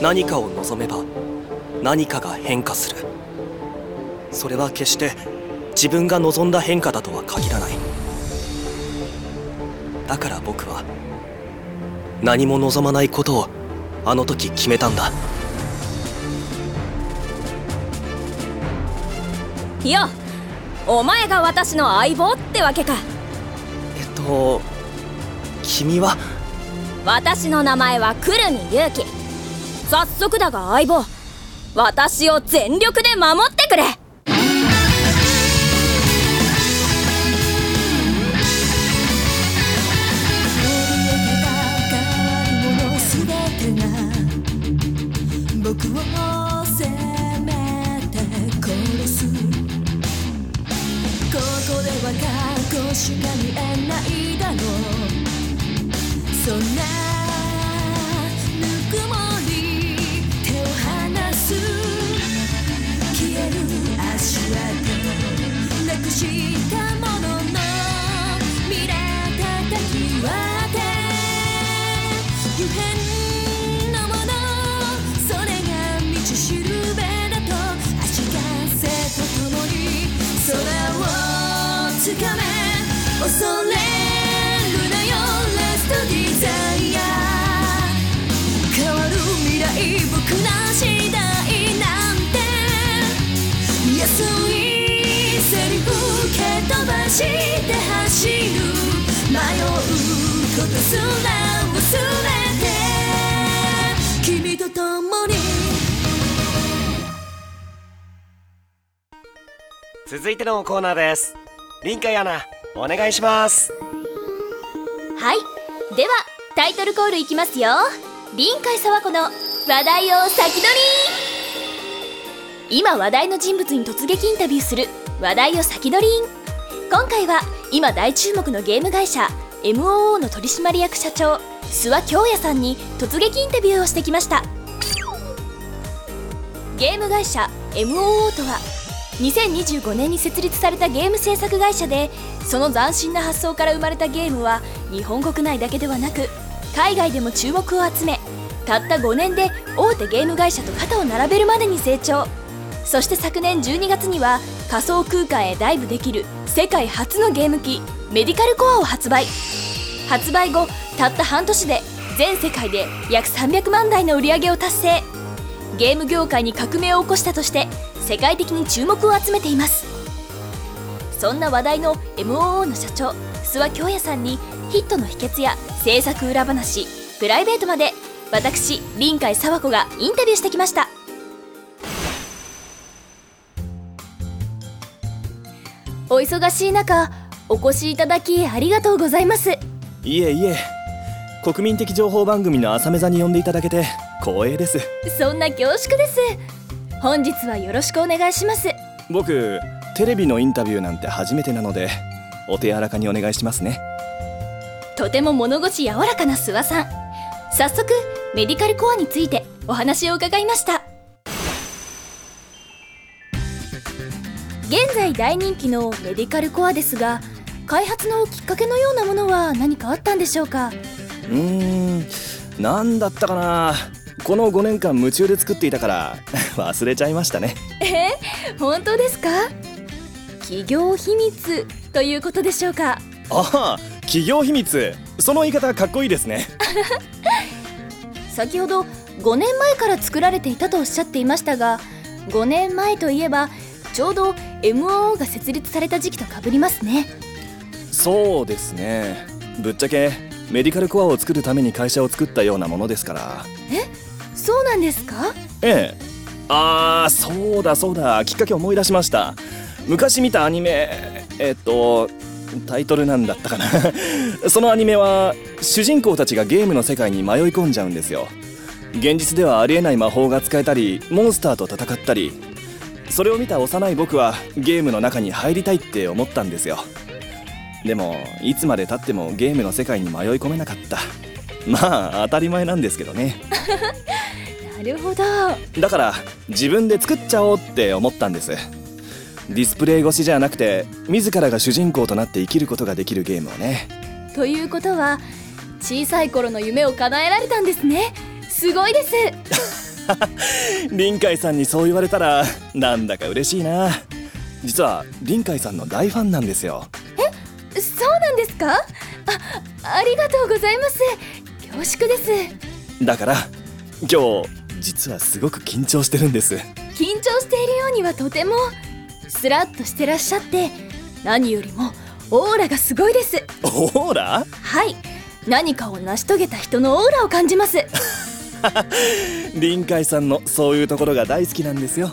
何かを望めば何かが変化する。それは決して自分が望んだ変化だとは限らない。だから僕は何も望まないことをあの時決めたんだ。いやお前が私の相棒ってわけか。えっと君は？私の名前はくるみゆうき早速だが相棒私を全力で守ってくれ恐れるなよレストディザイア変わる未来僕ら次第なんて安いセリフ蹴飛ばして走る迷うことすら忘れて君と共に。続いてのコーナーです。臨海アナお願いします。はい。ではタイトルコールいきますよ。臨海沢子の話題を先取り。今話題の人物に突撃インタビューする話題を先取り今回は今大注目のゲーム会社 MOO の取締役社長諏訪京也さんに突撃インタビューをしてきましたゲーム会社 MOO とは2025年に設立されたゲーム制作会社でその斬新な発想から生まれたゲームは日本国内だけではなく海外でも注目を集めたった5年で大手ゲーム会社と肩を並べるまでに成長。そして昨年12月には仮想空間へダイブできる世界初のゲーム機メディカルコアを発売。発売後たった半年で全世界で約300万台の売り上げを達成。ゲーム業界に革命を起こしたとして世界的に注目を集めています。そんな話題の MOO の社長諏訪京也さんにヒットの秘訣や制作裏話プライベートまで私臨海佐和子がインタビューしてきました。お忙しい中お越しいただきありがとうございます。いえいえ。国民的情報番組の朝目座に呼んでいただけて光栄です。そんな恐縮です。本日はよろしくお願いします。僕テレビのインタビューなんて初めてなのでお手柔らかにお願いしますね。とても物腰柔らかな諏訪さん。早速メディカルコアについてお話を伺いました。現在大人気のメディカルコアですが開発のきっかけのようなものは何かあったんでしょうか？うーん何だったかなこの5年間夢中で作っていたから 忘れちゃいましたね。え本当ですか？企業秘密ということでしょうか？ああ企業秘密。その言い方かっこいいですね。先ほど5年前から作られていたとおっしゃっていましたが5年前といえばちょうど MOO が設立された時期とかぶりますね。そうですね。ぶっちゃけメディカルコアを作るために会社を作ったようなものですからそうなんですか？ええ。ああそうだそうだ。きっかけ思い出しました。昔見たアニメえっとタイトルなんだったかな。そのアニメは主人公たちがゲームの世界に迷い込んじゃうんですよ。現実ではありえない魔法が使えたりモンスターと戦ったり。それを見た幼い僕はゲームの中に入りたいって思ったんですよ。でもいつまでたってもゲームの世界に迷い込めなかった。まあ当たり前なんですけどね。ななるほど。だから自分で作っちゃおうって思ったんです。ディスプレイ越しじゃなくて自らが主人公となって生きることができるゲームをね。ということは小さい頃の夢を叶えられたんですね。すごいです。臨海さんにそう言われたらなんだか嬉しいな。実は臨海さんの大ファンなんですよ。そうなんですか？あありがとうございます恐縮です。だから今日実はすごく緊張してるんです。緊張しているようにはとてもスラッとしてらっしゃって何よりもオーラがすごいです。オーラ？はい。何かを成し遂げた人のオーラを感じます。臨海さんのそういうところが大好きなんですよ。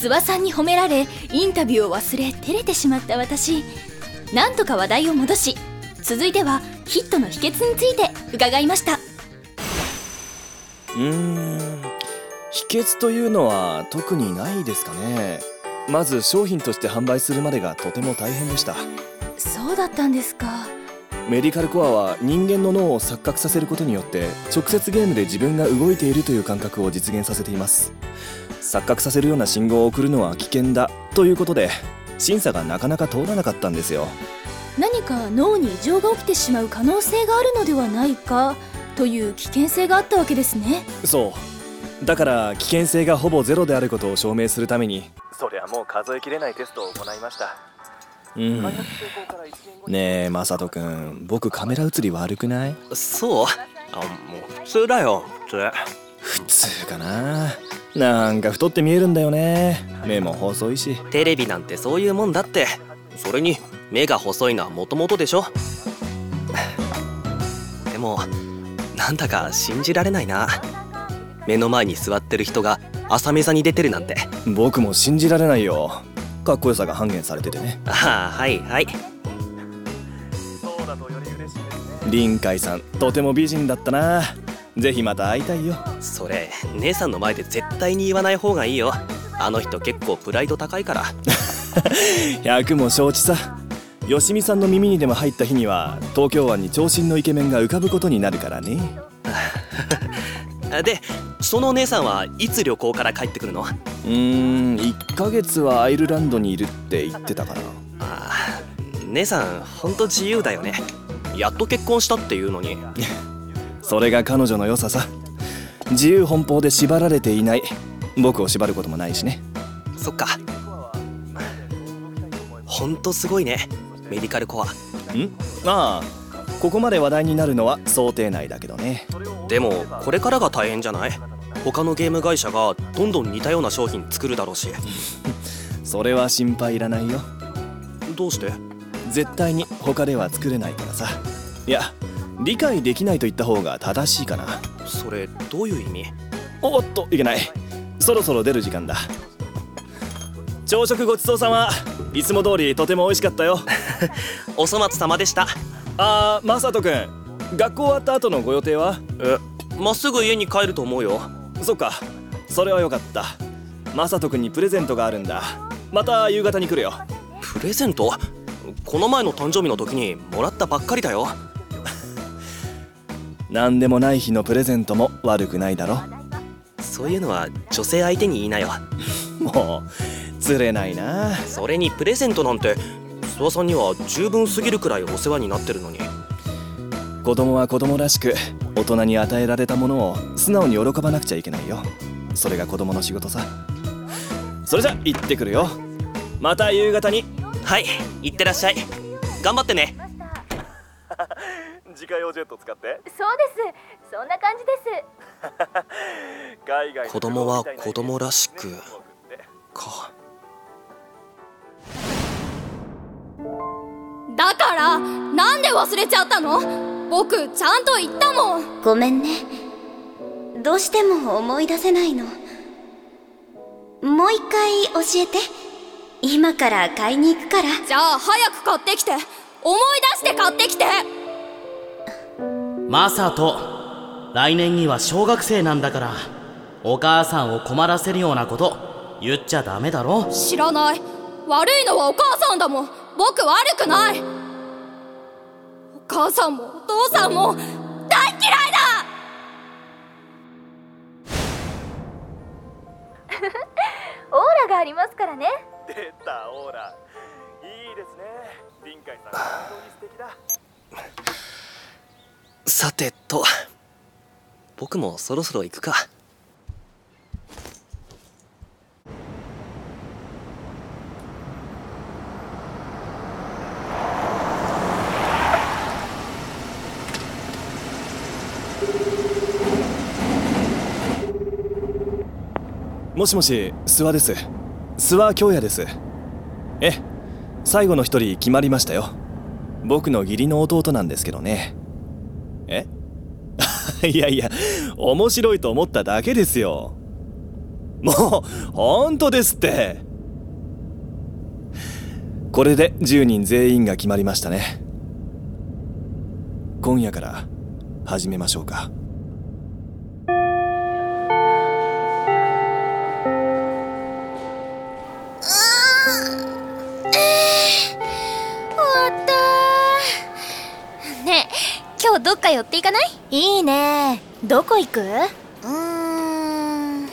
諏訪さんに褒められインタビューを忘れ照れてしまった私。なんとか話題を戻し続いてはヒットの秘訣について伺いました。うーん。秘訣というのは特にないですかね。まず商品として販売するまでがとても大変でした。そうだったんですか。メディカルコアは人間の脳を錯覚させることによって直接ゲームで自分が動いているという感覚を実現させています。錯覚させるような信号を送るのは危険だということで審査がなかなか通らなかったんですよ何か脳に異常が起きてしまう可能性があるのではないかという危険性があったわけですね。そう。だから危険性がほぼゼロであることを証明するために。そりゃもう数えきれないテストを行いました。うん。ねえマサト君僕カメラ映り悪くない？そう？あもう普通だよ普通。普通かな。なんか太って見えるんだよね。目も細いし。テレビなんてそういうもんだってそれに目が細いのはもともとでしょ。でもなんだか信じられないな。目の前に座ってる人が朝目座に出てるなんて。僕も信じられないよ。かっこよさが半減されててね。ああはいはい。臨海さんとても美人だったな。ぜひまた会いたいよ。それ姉さんの前で絶対に言わない方がいいよ。あの人結構プライド高いから 100も承知さ。吉見さんの耳にでも入った日には東京湾に長身のイケメンが浮かぶことになるからね。でその姉さんはいつ旅行から帰ってくるの？うーん1ヶ月はアイルランドにいるって言ってたかな。ああ姉さんほんと自由だよね。やっと結婚したっていうのに。それが彼女の良ささ。自由奔放で縛られていない。僕を縛ることもないしね。そっかほんとすごいね。メディカルコア。ん？ああここまで話題になるのは想定内だけどね。でもこれからが大変じゃない？他のゲーム会社がどんどん似たような商品作るだろうし。それは心配いらないよ。どうして？絶対に他では作れないからさ。いや理解できないと言った方が正しいかな。それどういう意味？おっといけない。そろそろ出る時間だ。朝食ごちそうさまいつも通りとても美味しかったよ。お粗末様でした。あーマサト君学校終わった後のご予定は？えまっすぐ家に帰ると思うよ。そっかそれはよかった。マサト君にプレゼントがあるんだ。また夕方に来るよ。プレゼント？この前の誕生日の時にもらったばっかりだよ。何でもない日のプレゼントも悪くないだろ。そういうのは女性相手に言いなよ。もう釣れないな。それにプレゼントなんて諏訪さんには十分すぎるくらいお世話になってるのに。子供は子供らしく大人に与えられたものを素直に喜ばなくちゃいけないよ。それが子供の仕事さ。それじゃ行ってくるよ。また夕方に。はい行ってらっしゃい。頑張ってね。自家用ジェット使って。そうです。そんな感じです。海外子供は子供らしく。かだからなんで忘れちゃったの？僕ちゃんと言ったもん。ごめんね。どうしても思い出せないの。もう一回教えて。今から買いに行くから。じゃあ早く買ってきて。思い出して買ってきて。マサト来年には小学生なんだからお母さんを困らせるようなこと言っちゃダメだろ。知らない。悪いのはお母さんだもん僕悪くない。お母さんもお父さんも大嫌いだ。オーラがありますからね。出たオーラ。いいですね。臨海さん本当に素敵ださてと。僕もそろそろ行くか。もしもし諏訪です。諏訪京也です。え最後の一人決まりましたよ。僕の義理の弟なんですけどね。え？いやいや面白いと思っただけですよ。もう本当ですって。これで10人全員が決まりましたね。今夜から始めましょうか。今日どっか寄っていかない？いいね。どこ行く？うーん。あ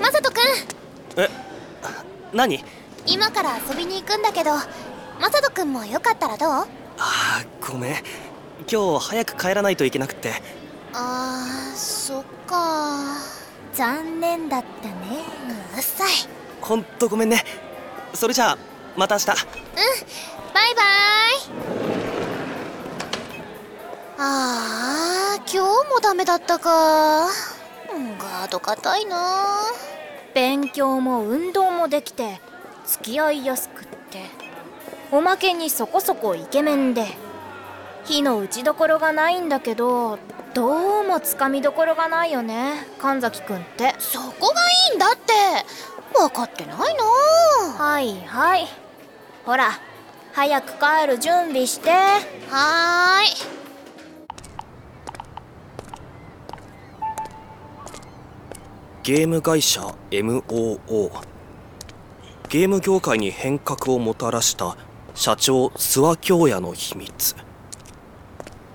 まさとくん。え何？今から遊びに行くんだけどまさとくんもよかったらどう？あーごめん。今日早く帰らないといけなくって。あーそっか。残念だったね。うっさい。ほんとごめんね。それじゃあまた明日ダメだったか。ガード硬いな。勉強も運動もできて付き合いやすくって。おまけにそこそこイケメンで。火の打ちどころがないんだけどどうもつかみどころがないよね神崎くんって。そこがいいんだって。分かってないな。はいはい。ほら早く帰る準備して。はーいゲーム会社 MOO ゲーム業界に変革をもたらした社長諏訪京也の秘密。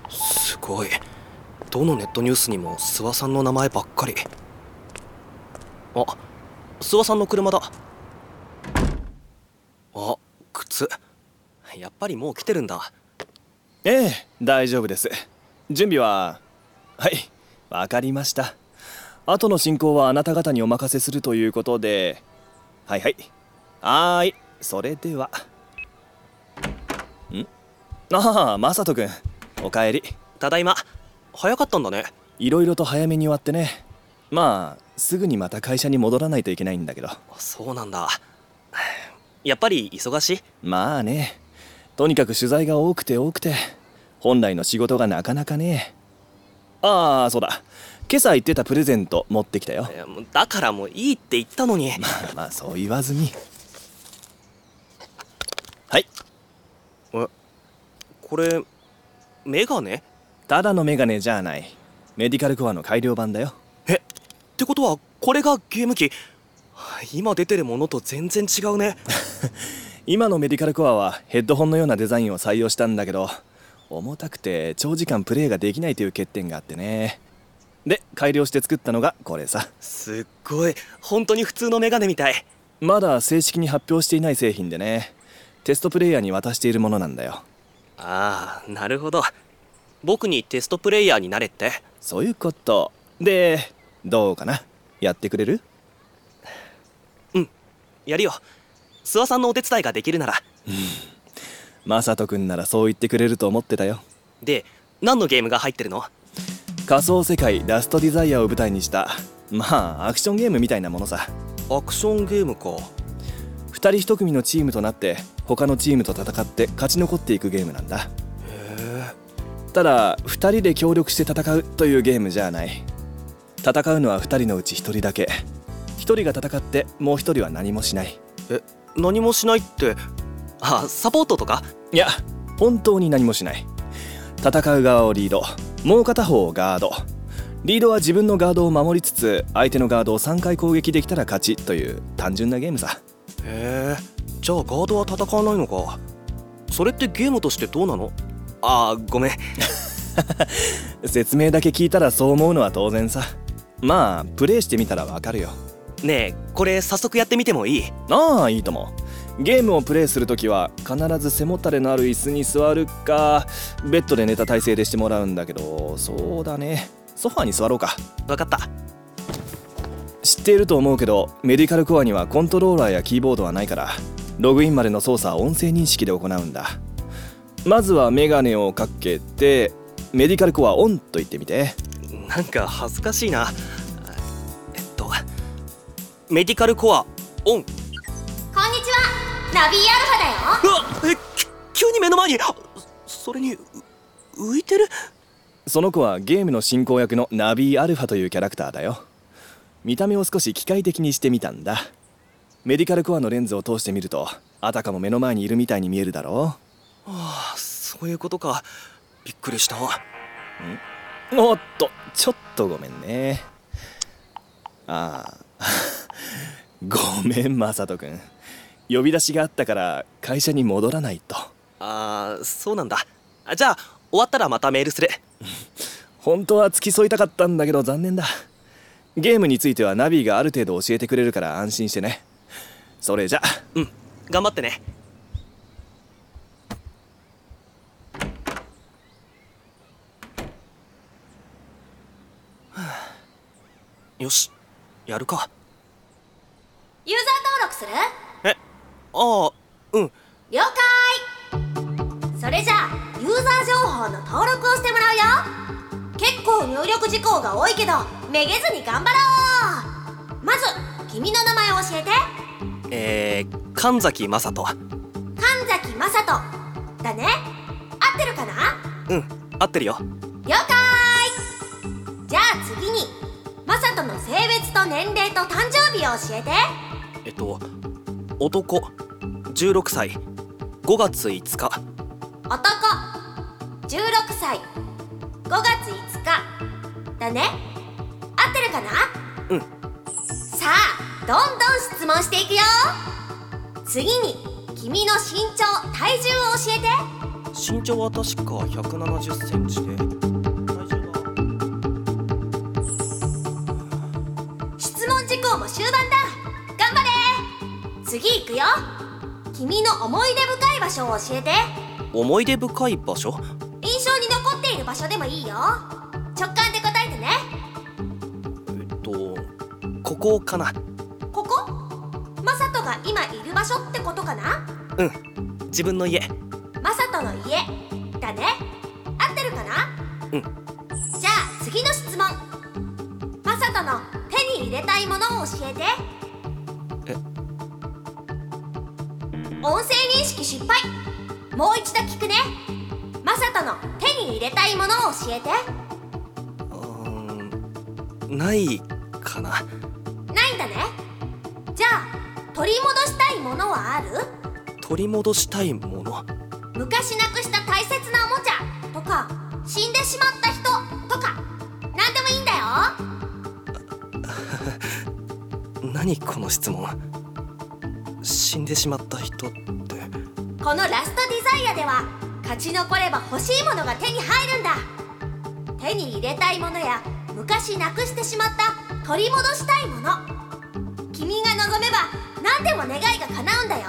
すごい。どのネットニュースにも諏訪さんの名前ばっかり。あ諏訪さんの車だ。あ靴。やっぱりもう来てるんだ。ええ大丈夫です。準備ははいわかりました。後の進行はあなた方にお任せするということで。はいはい。はーい。それでは。ん？ああマサト君。おかえり。ただいま。早かったんだね。いろいろと早めに終わってね。まあすぐにまた会社に戻らないといけないんだけど。そうなんだ。やっぱり忙しい？まあね。とにかく取材が多くて多くて本来の仕事がなかなかね。ああそうだ今朝言ってたプレゼント持ってきたよ。いやもうだからもういいって言ったのに。まあまあそう言わずに。はい。これメガネ？ただのメガネじゃない。メディカルコアの改良版だよ。えってことはこれがゲーム機？今出てるものと全然違うね。今のメディカルコアはヘッドホンのようなデザインを採用したんだけど重たくて長時間プレイができないという欠点があってねで改良して作ったのがこれさ。すっごい。本当に普通のメガネみたい。まだ正式に発表していない製品でね。テストプレイヤーに渡しているものなんだよ。ああなるほど。僕にテストプレイヤーになれって？そういうこと。でどうかな？やってくれる？やるよ。諏訪さんのお手伝いができるなら。マサト君ならそう言ってくれると思ってたよ。で何のゲームが入ってるの？仮想世界ラストディザイアを舞台にしたまあアクションゲームみたいなものさ。アクションゲームか。2人1組のチームとなって他のチームと戦って勝ち残っていくゲームなんだ。へえ。ただ2人で協力して戦うというゲームじゃない。戦うのは2人のうち1人だけ。1人が戦ってもう1人は何もしない。え何もしないってあサポートとか？いや本当に何もしない。戦う側をリードもう片方をガード。リードは自分のガードを守りつつ相手のガードを3回攻撃できたら勝ちという単純なゲームさ。へえ。じゃあガードは戦わないのか。それってゲームとしてどうなの？ああごめん。説明だけ聞いたらそう思うのは当然さ。まあプレイしてみたらわかるよ。ねえこれ早速やってみてもいい？ああいいともゲームをプレイするときは必ず背もたれのある椅子に座るかベッドで寝た体勢でしてもらうんだけどそうだね。ソファに座ろうか。わかった。知っていると思うけどメディカルコアにはコントローラーやキーボードはないからログインまでの操作は音声認識で行うんだ。まずはメガネをかけてメディカルコアオンと言ってみて。なんか恥ずかしいな。えっとメディカルコアオンナビーアルファだよ。うわえき急に目の前にあそれにう浮いてる？その子はゲームの進行役のナビーアルファというキャラクターだよ。見た目を少し機械的にしてみたんだ。メディカルコアのレンズを通してみるとあたかも目の前にいるみたいに見えるだろああそういうことか。びっくりしたうおっとちょっとごめんね。ああ ごめんマサト君呼び出しがあったから会社に戻らないと。ああそうなんだ。あじゃあ終わったらまたメールする。本当は付き添いたかったんだけど残念だ。ゲームについてはナビがある程度教えてくれるから安心してね。それじゃ。うん頑張ってね。は あよしやるか。ユーザー登録する？えああうん。了解。それじゃあユーザー情報の登録をしてもらうよ。結構入力事項が多いけどめげずに頑張ろう。まず君の名前を教えて。えー、神崎雅人。神崎雅人。だね。合ってるかな？うん合ってるよ。了解。じゃあ次に雅人の性別と年齢と誕生日を教えて。えっと男。16歳。5月5日。男。16歳。5月5日。だね。合ってるかな？うん。さあどんどん質問していくよ。次に君の身長体重を教えて。身長は確か170センチで。体重は？質問事項も終盤だ次行くよ。君の思い出深い場所を教えて。思い出深い場所？印象に残っている場所でもいいよ。直感で答えてね。えっとここかな？ここ？マサトが今いる場所ってことかな？うん。自分の家。マサトの家だね。合ってるかな？うん。じゃあ次の質問。マサトの手に入れたいものを教えて失敗。もう一度聞くね。マサトの手に入れたいものを教えて。うーん。ないかな。ないんだね。じゃあ取り戻したいものはある？取り戻したいもの？昔なくした大切なおもちゃ。とか死んでしまった人。とか何でもいいんだよ。何この質問。死んでしまった人ってこのラストデザイアでは勝ち残れば欲しいものが手に入るんだ。手に入れたいものや昔なくしてしまった取り戻したいもの。君が望めば何でも願いが叶うんだよ。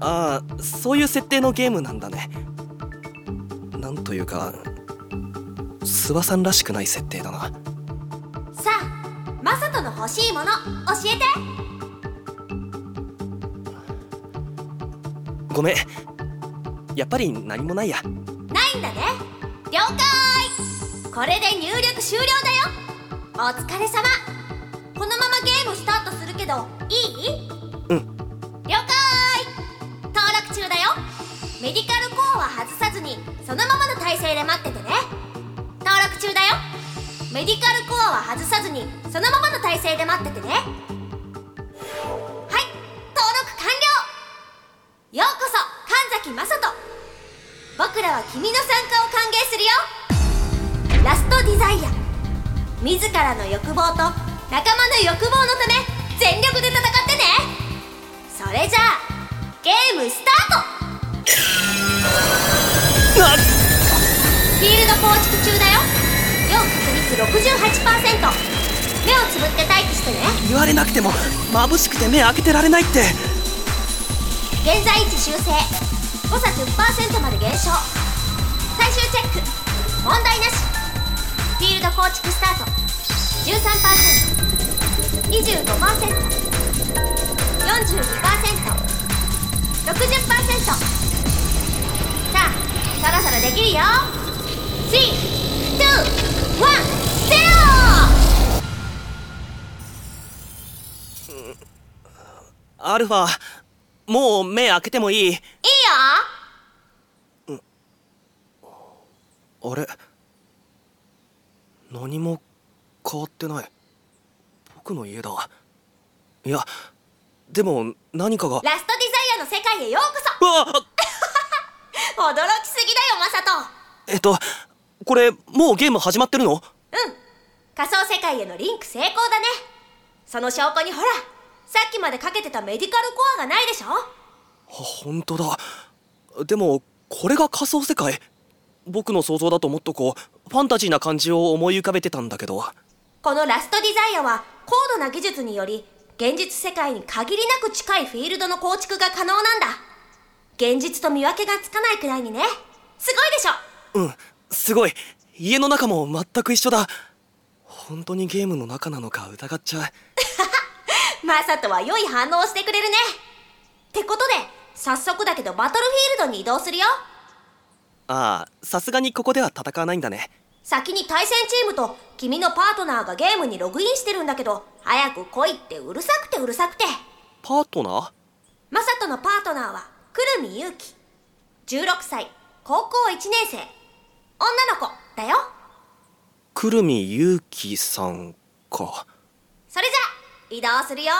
ああそういう設定のゲームなんだね。なんというか諏訪さんらしくない設定だな。さあマサトの欲しいもの教えてごめん。やっぱり何もないや。ないんだね。了解。これで入力終了だよ。お疲れ様。このままゲームスタートするけどいい？うん。了解。登録中だよ。メディカルコアは外さずにそのままの体勢で待っててね。登録中だよ。メディカルコアは外さずにそのままの体勢で待っててねようこそ神崎雅人。僕らは君の参加を歓迎するよ。ラストデザイア。自らの欲望と仲間の欲望のため全力で戦ってね。それじゃあゲームスタート。フィールド構築中だよ。要確率68%目をつぶって待機してね。言われなくても眩しくて目開けてられないって。現在位置修正。誤差10%まで減少。最終チェック。問題なし。フィールド構築スタート。13%25%42%60% さあそろそろできるよ。321アルファもう目開けてもいい？いいよ。あれ？何も変わってない。僕の家だ。いやでも何かが。ラストデザイアの世界へようこそ。わ！あ驚きすぎだよマサト。えっとこれもうゲーム始まってるの？うん。仮想世界へのリンク成功だね。その証拠にほらさっきまでかけてたメディカルコアがないでしょ？本当だ。でもこれが仮想世界。僕の想像だともっとこうファンタジーな感じを思い浮かべてたんだけど。このラストデザイアは高度な技術により現実世界に限りなく近いフィールドの構築が可能なんだ。現実と見分けがつかないくらいにね。すごいでしょ？うんすごい。家の中も全く一緒だ。本当にゲームの中なのか疑っちゃうマサトは良い反応をしてくれるね。ってことで早速だけどバトルフィールドに移動するよ。ああさすがにここでは戦わないんだね。先に対戦チームと君のパートナーがゲームにログインしてるんだけど早く来いってうるさくてうるさくて。パートナー？マサトのパートナーは久留美優希。16歳高校1年生。女の子だよ。くるみゆうきさんか移動するよ。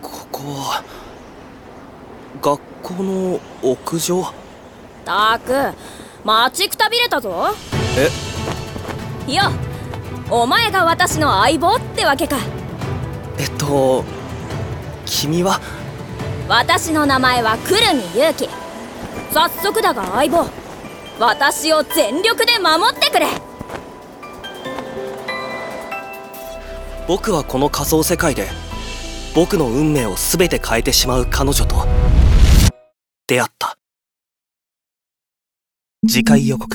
ここは学校の屋上？たく待ちくたびれたぞ。え？いやお前が私の相棒ってわけか。えっと君は？私の名前は久留美勇気早速だが相棒。私を全力で守ってくれ。僕はこの仮想世界で僕の運命を全て変えてしまう彼女と出会った。次回予告。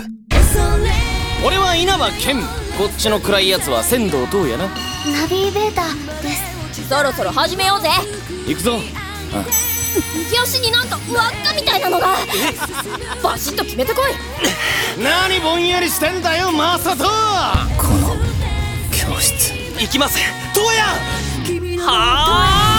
俺は稲葉健。こっちの暗いやつは仙道東也な。ナビーベータです。そろそろ始めようぜ。行くぞ右足になんか輪っかみたいなのが。バシッと決めてこい。何ぼんやりしてんだよマサト。この教室。行きます東也はあ